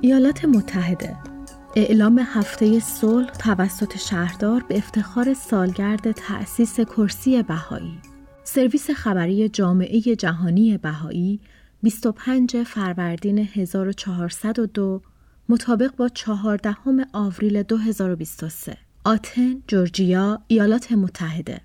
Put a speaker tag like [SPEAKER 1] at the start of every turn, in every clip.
[SPEAKER 1] ایالات متحده. اعلام هفته صلح توسط شهردار به افتخار سالگرد تأسیس کرسی بهایی. سرویس خبری جامعه جهانی بهایی 25 فروردین 1402 مطابق با 14 آوریل 2023 آتن، جورجیا، ایالات متحده.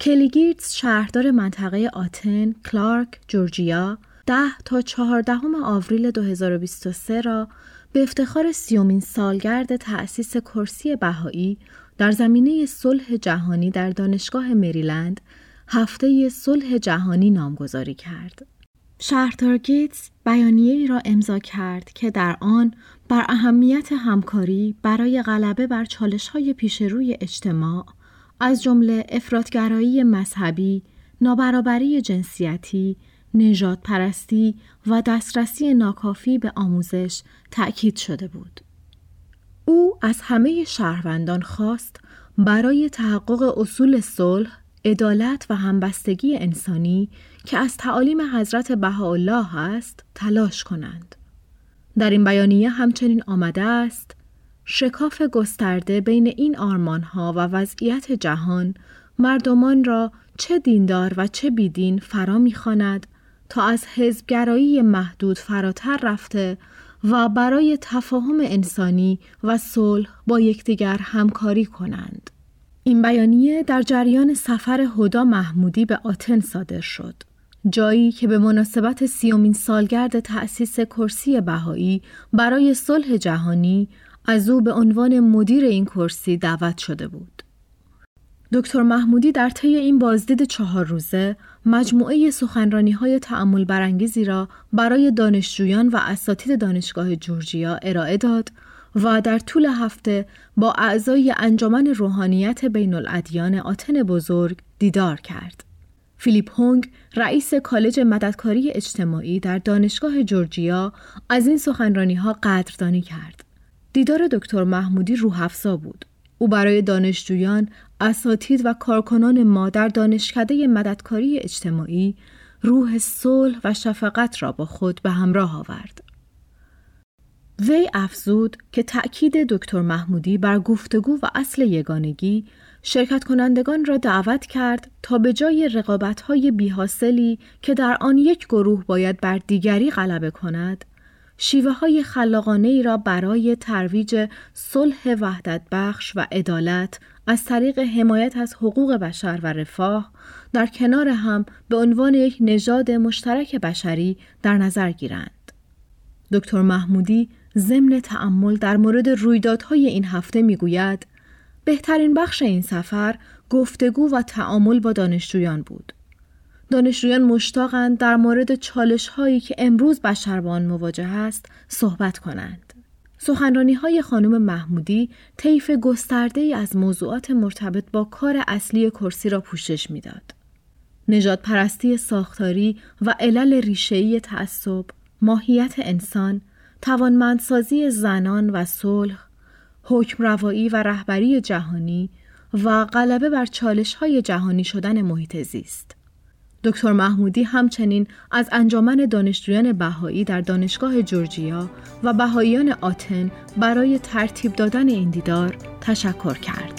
[SPEAKER 1] کلیگیرتس شهردار منطقه آتن، کلارک، جورجیا 10 تا 14 آوریل 2023 را به افتخار سیومین سالگرد تأسیس کرسی بهایی در زمینه صلح جهانی در دانشگاه مریلند هفته صلح جهانی نامگذاری کرد. شهردار گیتس بیانیه ای را امضا کرد که در آن بر اهمیت همکاری برای غلبه بر چالش های پیش روی اجتماع از جمله افرادگرایی مذهبی، نابرابری جنسیتی، نجات پرستی و دسترسی ناکافی به آموزش تأکید شده بود. او از همه شهروندان خواست برای تحقق اصول صلح، عدالت و همبستگی انسانی که از تعالیم حضرت بهاءالله است تلاش کنند. در این بیانیه همچنین آمده است شکاف گسترده بین این آرمانها و وضعیت جهان مردمان را چه دیندار و چه بیدین فرا می‌خواند تا از حزبگرایی محدود فراتر رفته و برای تفاهم انسانی و صلح با یکدیگر همکاری کنند. این بیانیه در جریان سفر هدا محمودی به آتن صادر شد. جایی که به مناسبت سیومین سالگرد تأسیس کرسی بهایی برای صلح جهانی از او به عنوان مدیر این کرسی دعوت شده بود. دکتر محمودی در طی این بازدید چهار روزه مجموعه سخنرانی های تعمل برانگیزی را برای دانشجویان و اساتید دانشگاه جورجیا ارائه داد و در طول هفته با اعضای انجمن روحانیت بین الادیان آتن بزرگ دیدار کرد. فیلیپ هونگ رئیس کالج مددکاری اجتماعی در دانشگاه جورجیا از این سخنرانی ها قدردانی کرد. دیدار دکتر محمودی روح بود. او برای دانشجویان، اساتید و کارکنان ما در دانشکده مددکاری اجتماعی روح صلح و شفقت را با خود به همراه آورد. وی افزود که تأکید دکتر محمودی بر گفتگو و اصل یگانگی شرکت کنندگان را دعوت کرد تا به جای رقابت‌های بیحاصلی که در آن یک گروه باید بر دیگری غلبه کند، شیوه های خلاقانه ای را برای ترویج صلح وحدت بخش و عدالت از طریق حمایت از حقوق بشر و رفاه در کنار هم به عنوان یک نژاد مشترک بشری در نظر گیرند. دکتر محمودی ضمن تأمل در مورد رویدادهای این هفته می‌گوید بهترین بخش این سفر گفتگو و تعامل با دانشجویان بود. دانشجویان مشتاقند در مورد چالش هایی که امروز بشر با آن مواجه است صحبت کنند. سخنرانی های خانم محمودی طیف گسترده ای از موضوعات مرتبط با کار اصلی کرسی را پوشش می‌داد. نجات پرستی ساختاری و علل ریشه‌ای تعصب، ماهیت انسان، توانمندسازی زنان و صلح، حکم روایی و رهبری جهانی و غلبه بر چالش های جهانی شدن محیط زیست. دکتر محمودی همچنین از انجمن دانشجویان بهایی در دانشگاه جورجیا و بهاییان آتن برای ترتیب دادن این دیدار تشکر کرد.